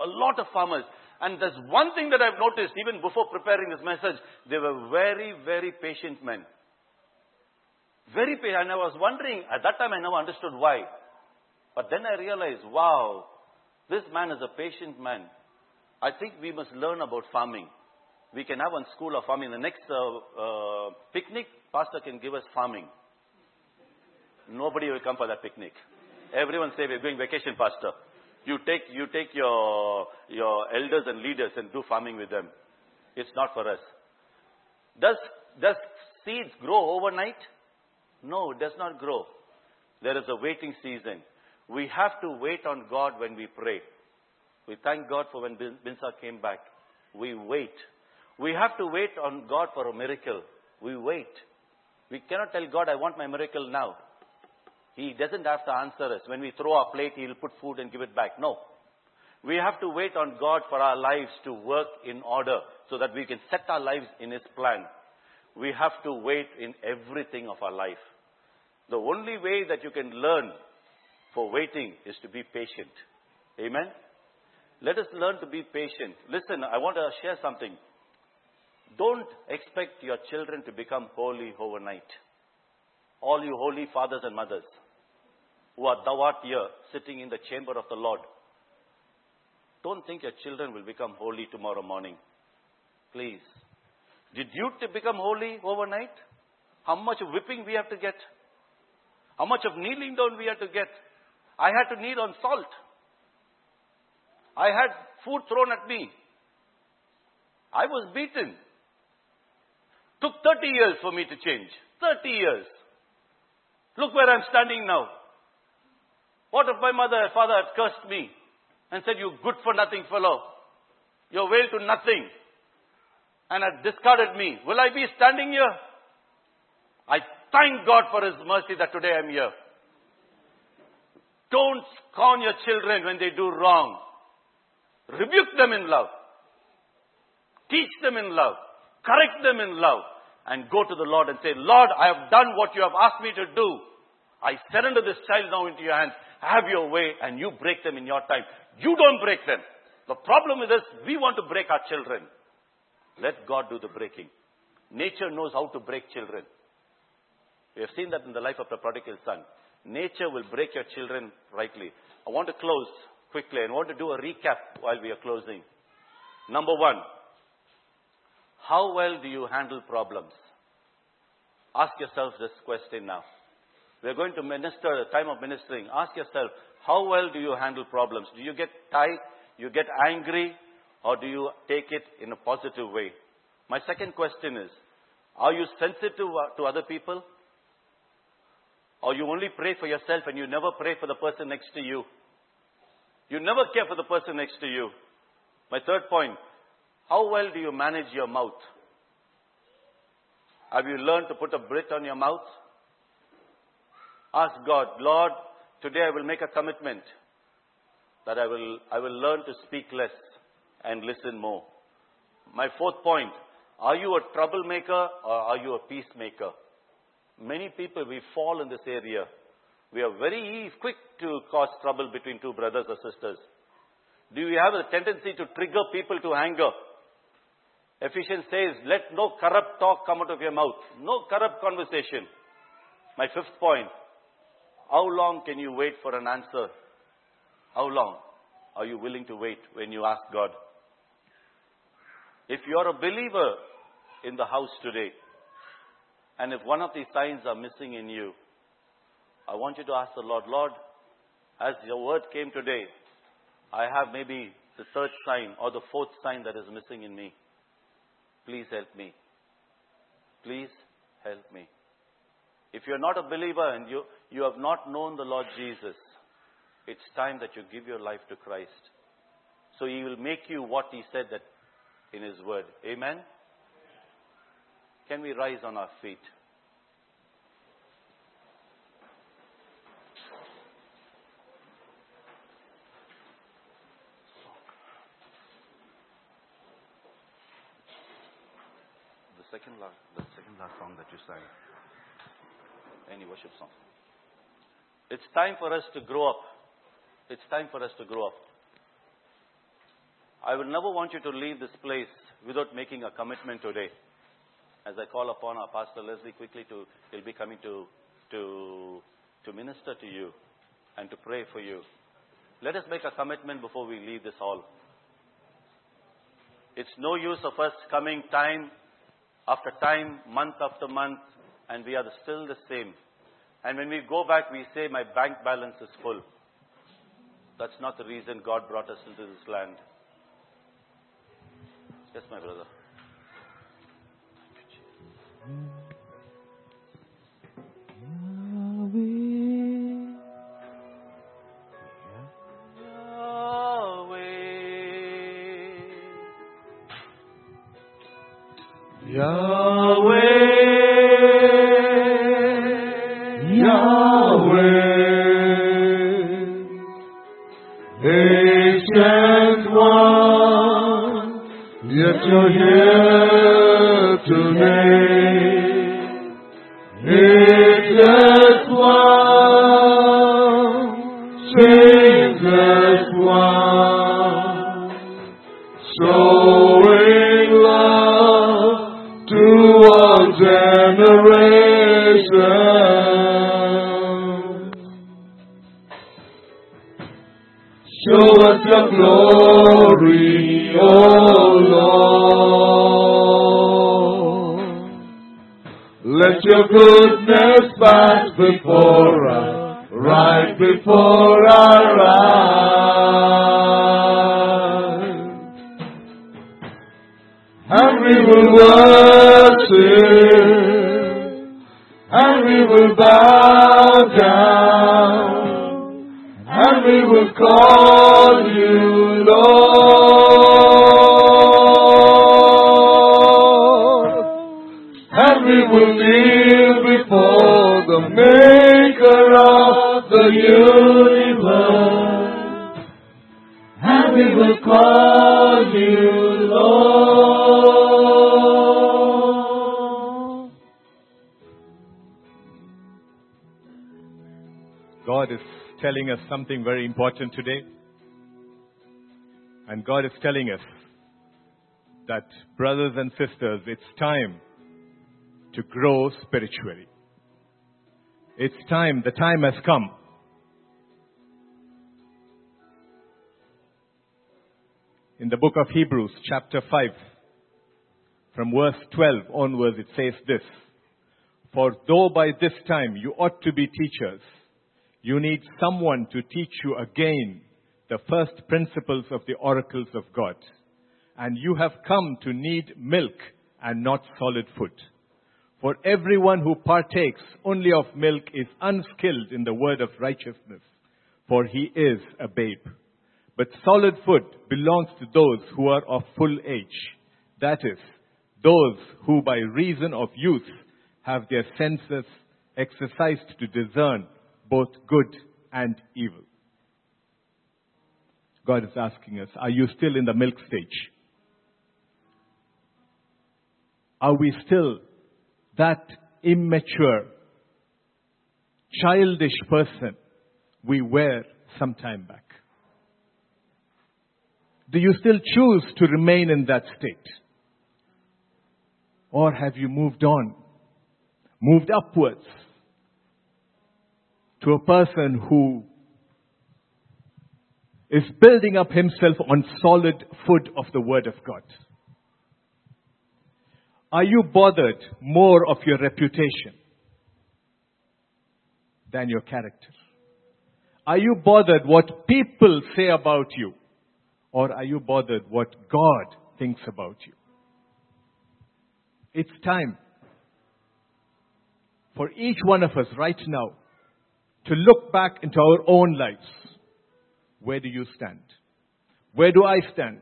A lot of farmers. And there's one thing that I've noticed even before preparing this message. They were very, very patient men. Very patient. And I was wondering, at that time I never understood why. But then I realized, wow, this man is a patient man. I think we must learn about farming. We can have one school of farming. The next uh, uh, picnic, pastor can give us farming. Nobody will come for that picnic. Everyone say, we're going vacation, pastor. You take, you take your, your elders and leaders and do farming with them. It's not for us. Does, does seeds grow overnight? No, it does not grow. There is a waiting season. We have to wait on God when we pray. We thank God for when Binsa came back. We wait. We have to wait on God for a miracle. We wait. We cannot tell God, I want my miracle now. He doesn't have to answer us. When we throw our plate, He'll put food and give it back. No. We have to wait on God for our lives to work in order so that we can set our lives in His plan. We have to wait in everything of our life. The only way that you can learn for waiting is to be patient. Amen? Let us learn to be patient. Listen, I want to share something. Don't expect your children to become holy overnight. All you holy fathers and mothers who are thou art here, sitting in the chamber of the Lord. Don't think your children will become holy tomorrow morning. Please. Did you become holy overnight? How much whipping we have to get? How much of kneeling down we have to get? I had to kneel on salt. I had food thrown at me. I was beaten. Took 30 years for me to change. 30 years. Look where I'm standing now. What if my mother and father had cursed me and said, You good for nothing fellow? You're veiled to nothing. And had discarded me. Will I be standing here? I thank God for His mercy that today I'm here. Don't scorn your children when they do wrong. Rebuke them in love. Teach them in love. Correct them in love. And go to the Lord and say, Lord, I have done what you have asked me to do. I surrender this child now into your hands. Have your way and you break them in your time. You don't break them. The problem with we want to break our children. Let God do the breaking. Nature knows how to break children. We have seen that in the life of the prodigal son. Nature will break your children rightly. I want to close quickly and want to do a recap while we are closing. Number one, how well do you handle problems? Ask yourself this question now. We are going to minister, time of ministering. Ask yourself, how well do you handle problems? Do you get tight? You get angry? Or do you take it in a positive way? My second question is, are you sensitive to other people? Or you only pray for yourself and you never pray for the person next to you? You never care for the person next to you. My third point, how well do you manage your mouth? Have you learned to put a Brit on your mouth? Ask God, Lord, today I will make a commitment that I will, I will learn to speak less and listen more. My fourth point, are you a troublemaker or are you a peacemaker? Many people, we fall in this area. We are very quick to cause trouble between two brothers or sisters. Do you have a tendency to trigger people to anger? Ephesians says, let no corrupt talk come out of your mouth. No corrupt conversation. My fifth point, how long can you wait for an answer? How long are you willing to wait when you ask God? If you're a believer in the house today, and if one of these signs are missing in you, I want you to ask the Lord, Lord, as your word came today, I have maybe the third sign or the fourth sign that is missing in me. Please help me. Please help me. If you're not a believer and you, you have not known the Lord Jesus, it's time that you give your life to Christ. So He will make you what He said that in His Word. Amen? Can we rise on our feet? Second last, the second last song that you sang. Any worship song. It's time for us to grow up. It's time for us to grow up. I will never want you to leave this place without making a commitment today. As I call upon our Pastor Leslie quickly to, he'll be coming to, to, to minister to you and to pray for you. Let us make a commitment before we leave this hall. It's no use of us coming time after time, month after month, and we are still the same. And when we go back, we say, My bank balance is full. That's not the reason God brought us into this land. Yes, my brother. We will kneel before the maker of the universe. And we will call you Lord. God is telling us something very important today. And God is telling us that, brothers and sisters, it's time to grow spiritually. It's time, the time has come. In the book of Hebrews, chapter 5, from verse 12 onwards, it says this For though by this time you ought to be teachers, you need someone to teach you again the first principles of the oracles of God. And you have come to need milk and not solid food. For everyone who partakes only of milk is unskilled in the word of righteousness, for he is a babe. But solid food belongs to those who are of full age. That is, those who by reason of youth have their senses exercised to discern both good and evil. God is asking us, are you still in the milk stage? Are we still that immature, childish person we were some time back? Do you still choose to remain in that state? Or have you moved on, moved upwards to a person who is building up himself on solid food of the Word of God? Are you bothered more of your reputation than your character? Are you bothered what people say about you? Or are you bothered what God thinks about you? It's time for each one of us right now to look back into our own lives. Where do you stand? Where do I stand?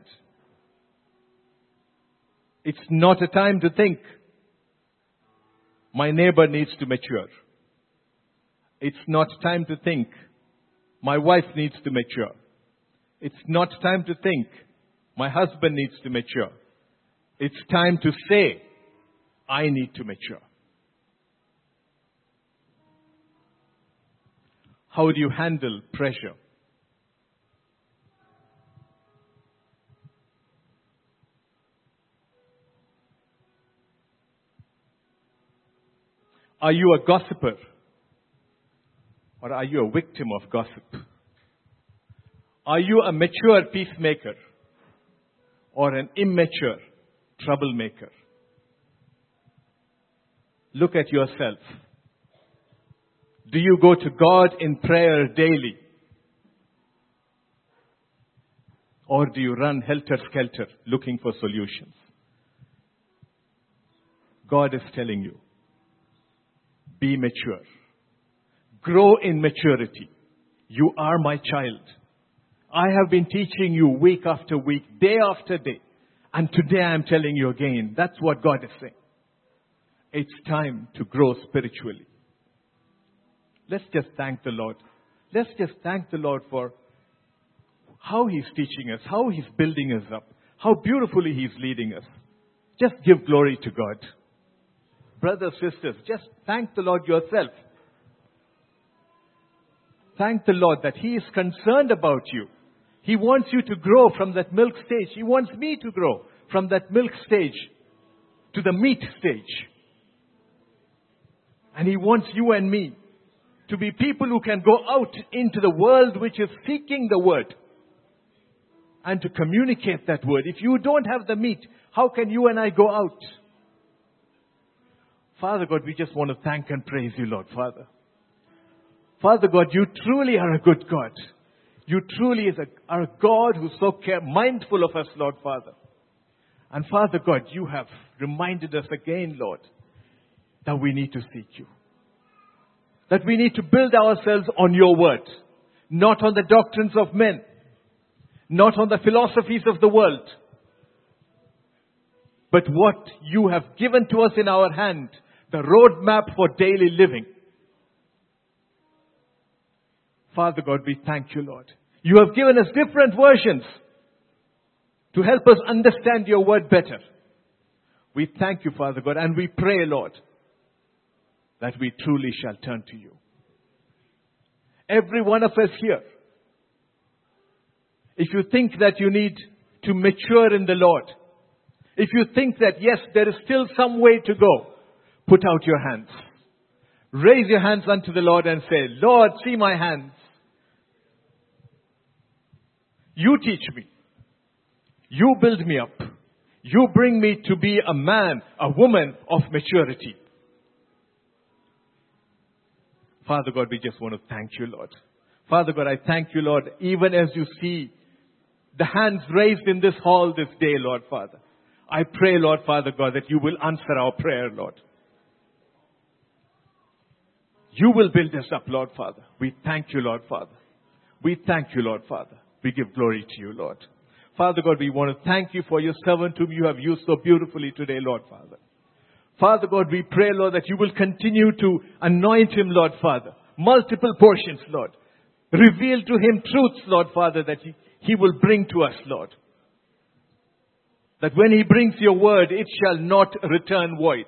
It's not a time to think, my neighbor needs to mature. It's not time to think, my wife needs to mature. It's not time to think, my husband needs to mature. It's time to say, I need to mature. How do you handle pressure? Are you a gossiper? Or are you a victim of gossip? Are you a mature peacemaker? Or an immature troublemaker? Look at yourself. Do you go to God in prayer daily? Or do you run helter skelter looking for solutions? God is telling you, be mature. Grow in maturity. You are my child. I have been teaching you week after week, day after day. And today I am telling you again, that's what God is saying. It's time to grow spiritually. Let's just thank the Lord. Let's just thank the Lord for how He's teaching us, how He's building us up, how beautifully He's leading us. Just give glory to God. Brothers, sisters, just thank the Lord yourself. Thank the Lord that He is concerned about you. He wants you to grow from that milk stage. He wants me to grow from that milk stage to the meat stage. And He wants you and me to be people who can go out into the world which is seeking the word and to communicate that word. If you don't have the meat, how can you and I go out? Father God, we just want to thank and praise you, Lord Father. Father God, you truly are a good God. You truly is a, are a God who's so care, mindful of us, Lord Father. And Father God, you have reminded us again, Lord, that we need to seek you. That we need to build ourselves on your word, not on the doctrines of men, not on the philosophies of the world, but what you have given to us in our hand, the roadmap for daily living. Father God, we thank you, Lord. You have given us different versions to help us understand your word better. We thank you, Father God, and we pray, Lord, that we truly shall turn to you. Every one of us here, if you think that you need to mature in the Lord, if you think that yes, there is still some way to go, put out your hands. Raise your hands unto the Lord and say, Lord, see my hands. You teach me. You build me up. You bring me to be a man, a woman of maturity. Father God, we just want to thank you, Lord. Father God, I thank you, Lord, even as you see the hands raised in this hall this day, Lord Father. I pray, Lord Father God, that you will answer our prayer, Lord. You will build us up, Lord Father. We thank you, Lord Father. We thank you, Lord Father. We give glory to you, Lord. Father God, we want to thank you for your servant whom you have used so beautifully today, Lord Father. Father God, we pray, Lord, that you will continue to anoint him, Lord Father. Multiple portions, Lord. Reveal to him truths, Lord Father, that he, he will bring to us, Lord. That when he brings your word, it shall not return void.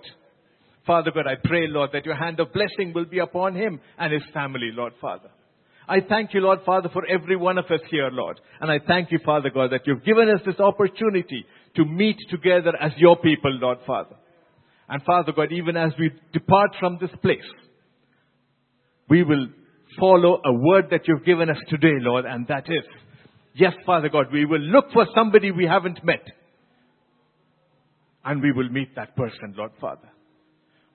Father God, I pray, Lord, that your hand of blessing will be upon him and his family, Lord Father. I thank you, Lord Father, for every one of us here, Lord. And I thank you, Father God, that you've given us this opportunity to meet together as your people, Lord Father. And Father God, even as we depart from this place, we will follow a word that you've given us today, Lord, and that is, yes, Father God, we will look for somebody we haven't met. And we will meet that person, Lord Father.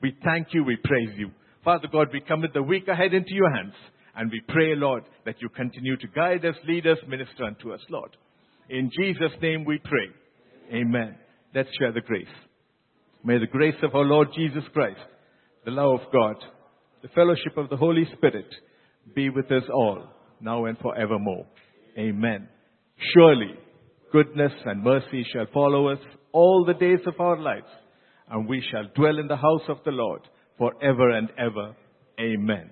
We thank you, we praise you. Father God, we commit the week ahead into your hands. And we pray, Lord, that you continue to guide us, lead us, minister unto us, Lord. In Jesus' name we pray. Amen. Let's share the grace. May the grace of our Lord Jesus Christ, the love of God, the fellowship of the Holy Spirit be with us all, now and forevermore. Amen. Surely, goodness and mercy shall follow us all the days of our lives, and we shall dwell in the house of the Lord forever and ever. Amen.